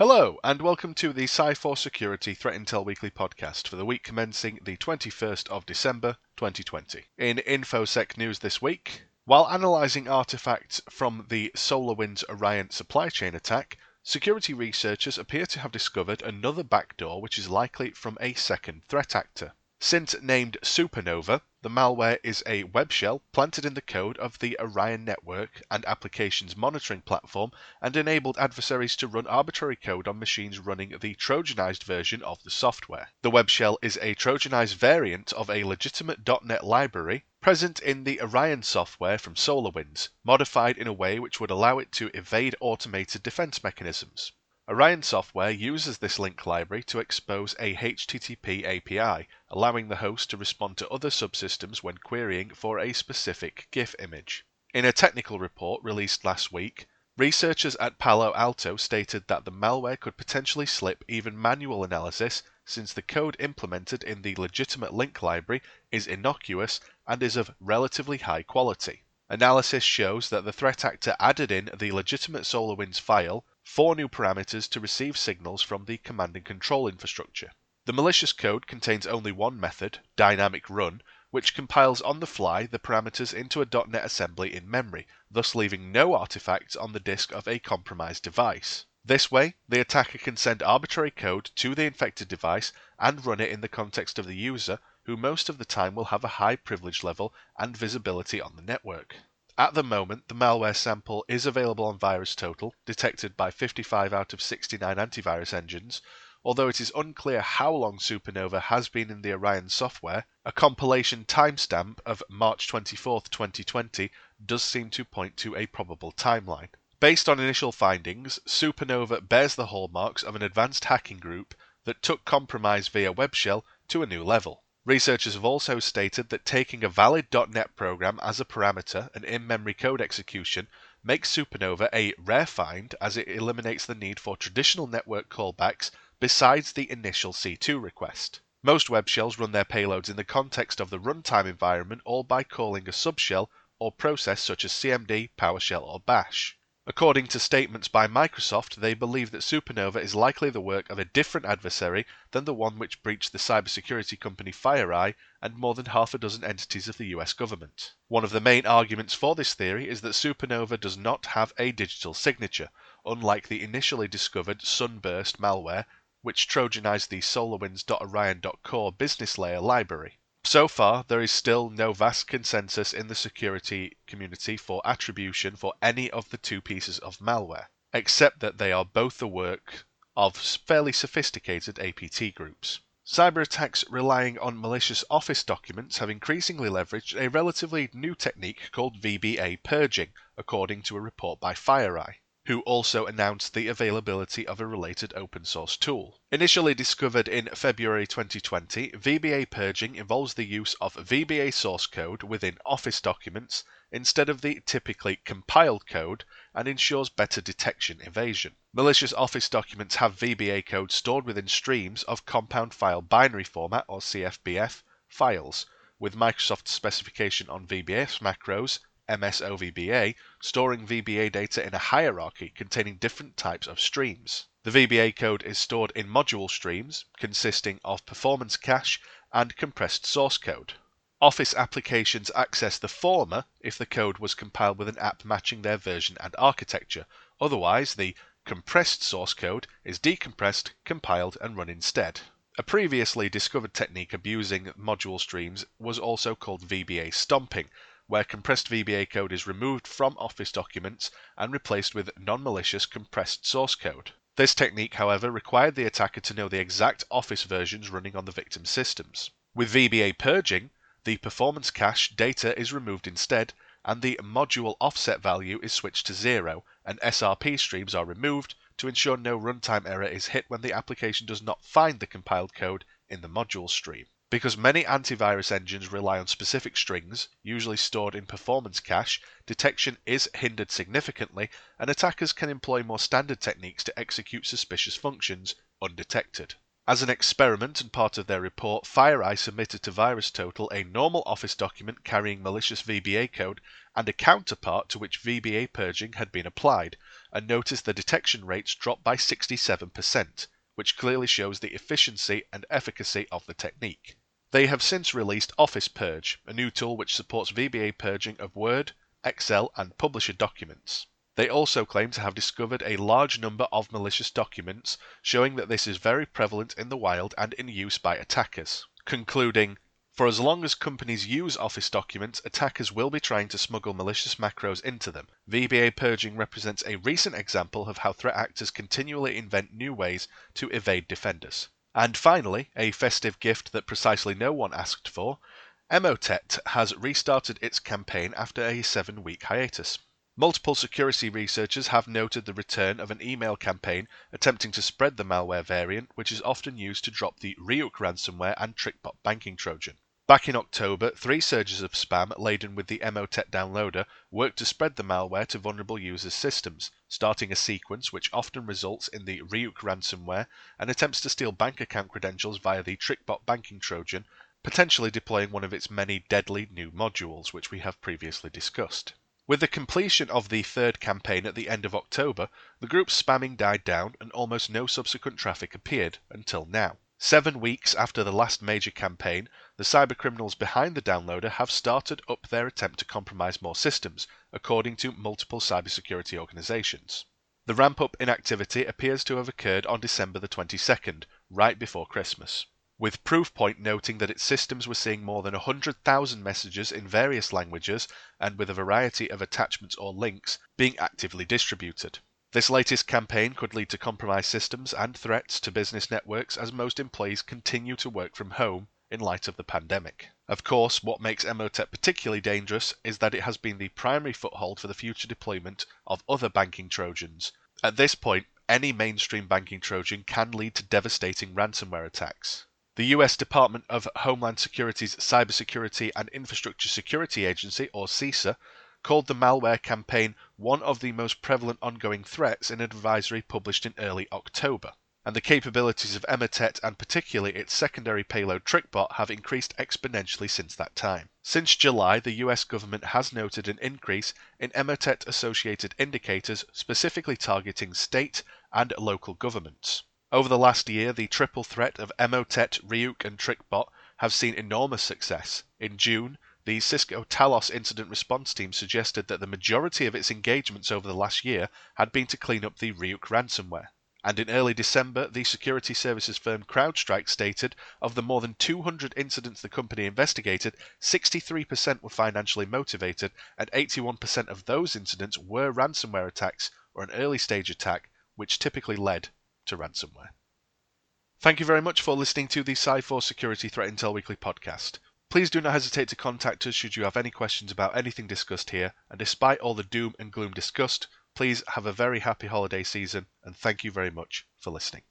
Hello, and welcome to the Sci4 Security Threat Intel Weekly podcast for the week commencing the 21st of December 2020. In InfoSec news this week, while analysing artifacts from the SolarWinds Orion supply chain attack, security researchers appear to have discovered another backdoor which is likely from a second threat actor. Since named Supernova, the malware is a web shell planted in the code of the Orion network and applications monitoring platform and enabled adversaries to run arbitrary code on machines running the Trojanized version of the software. The web shell is a Trojanized variant of a legitimate .NET library present in the Orion software from SolarWinds, modified in a way which would allow it to evade automated defense mechanisms. Orion software uses this link library to expose a HTTP API, allowing the host to respond to other subsystems when querying for a specific GIF image. In a technical report released last week, researchers at Palo Alto stated that the malware could potentially slip even manual analysis since the code implemented in the legitimate link library is innocuous and is of relatively high quality. Analysis shows that the threat actor added in the legitimate SolarWinds file four new parameters to receive signals from the command and control infrastructure. The malicious code contains only one method, dynamic run, which compiles on the fly the parameters into a .NET assembly in memory, thus leaving no artifacts on the disk of a compromised device. This way, the attacker can send arbitrary code to the infected device and run it in the context of the user, who most of the time will have a high privilege level and visibility on the network. At the moment, the malware sample is available on VirusTotal, detected by 55 out of 69 antivirus engines, although it is unclear how long Supernova has been in the Orion software. A compilation timestamp of March 24, 2020 does seem to point to a probable timeline. Based on initial findings, Supernova bears the hallmarks of an advanced hacking group that took compromise via web shell to a new level. Researchers have also stated that taking a valid .NET program as a parameter and in-memory code execution makes Supernova a rare find as it eliminates the need for traditional network callbacks besides the initial C2 request. Most web shells run their payloads in the context of the runtime environment or by calling a subshell or process such as CMD, PowerShell or Bash. According to statements by Microsoft, they believe that Supernova is likely the work of a different adversary than the one which breached the cybersecurity company FireEye and more than half a dozen entities of the US government. One of the main arguments for this theory is that Supernova does not have a digital signature, unlike the initially discovered Sunburst malware, which trojanized the SolarWinds.Orion.core business layer library. So far, there is still no vast consensus in the security community for attribution for any of the two pieces of malware, except that they are both the work of fairly sophisticated APT groups. Cyber attacks relying on malicious Office documents have increasingly leveraged a relatively new technique called VBA purging, according to a report by FireEye who also announced the availability of a related open source tool. Initially discovered in February 2020, VBA purging involves the use of VBA source code within Office documents instead of the typically compiled code and ensures better detection evasion. Malicious Office documents have VBA code stored within streams of compound file binary format or CFBF files, with Microsoft's specification on VBS macros MSOVBA, storing VBA data in a hierarchy containing different types of streams. The VBA code is stored in module streams consisting of performance cache and compressed source code. Office applications access the former if the code was compiled with an app matching their version and architecture. Otherwise, the compressed source code is decompressed, compiled, and run instead. A previously discovered technique abusing module streams was also called VBA stomping, where compressed VBA code is removed from Office documents and replaced with non-malicious compressed source code. This technique, however, required the attacker to know the exact Office versions running on the victim systems. With VBA purging, the performance cache data is removed instead, and the module offset value is switched to zero, and SRP streams are removed to ensure no runtime error is hit when the application does not find the compiled code in the module stream. Because many antivirus engines rely on specific strings, usually stored in performance cache, detection is hindered significantly, and attackers can employ more standard techniques to execute suspicious functions undetected. As an experiment and part of their report, FireEye submitted to VirusTotal a normal Office document carrying malicious VBA code and a counterpart to which VBA purging had been applied, and noticed the detection rates dropped by 67%, which clearly shows the efficiency and efficacy of the technique. They have since released Office Purge, a new tool which supports VBA purging of Word, Excel, and Publisher documents. They also claim to have discovered a large number of malicious documents, showing that this is very prevalent in the wild and in use by attackers. Concluding, for as long as companies use Office documents, attackers will be trying to smuggle malicious macros into them. VBA purging represents a recent example of how threat actors continually invent new ways to evade defenders. And finally, a festive gift that precisely no one asked for, Emotet has restarted its campaign after a seven week hiatus. Multiple security researchers have noted the return of an email campaign attempting to spread the malware variant, which is often used to drop the Ryuk ransomware and TrickBot banking Trojan. Back in October, three surges of spam laden with the Emotet downloader worked to spread the malware to vulnerable users' systems, starting a sequence which often results in the Ryuk ransomware and attempts to steal bank account credentials via the TrickBot banking Trojan, potentially deploying one of its many deadly new modules, which we have previously discussed. With the completion of the third campaign at the end of October, the group's spamming died down and almost no subsequent traffic appeared until now. Seven weeks after the last major campaign, the cybercriminals behind the downloader have started up their attempt to compromise more systems, according to multiple cybersecurity organizations. The ramp up in activity appears to have occurred on December the 22nd, right before Christmas with Proofpoint noting that its systems were seeing more than 100,000 messages in various languages and with a variety of attachments or links being actively distributed. This latest campaign could lead to compromised systems and threats to business networks as most employees continue to work from home in light of the pandemic. Of course, what makes Emotet particularly dangerous is that it has been the primary foothold for the future deployment of other banking Trojans. At this point, any mainstream banking Trojan can lead to devastating ransomware attacks. The US Department of Homeland Security's Cybersecurity and Infrastructure Security Agency, or CISA, called the malware campaign one of the most prevalent ongoing threats in an advisory published in early October. And the capabilities of Emotet and particularly its secondary payload TrickBot have increased exponentially since that time. Since July, the US government has noted an increase in Emotet associated indicators specifically targeting state and local governments. Over the last year, the triple threat of Emotet, Ryuk, and TrickBot have seen enormous success. In June, the Cisco Talos incident response team suggested that the majority of its engagements over the last year had been to clean up the Ryuk ransomware. And in early December, the security services firm CrowdStrike stated of the more than 200 incidents the company investigated, 63% were financially motivated, and 81% of those incidents were ransomware attacks or an early stage attack, which typically led to ransomware. Thank you very much for listening to the Sci4 Security Threat Intel Weekly podcast. Please do not hesitate to contact us should you have any questions about anything discussed here, and despite all the doom and gloom discussed, please have a very happy holiday season and thank you very much for listening.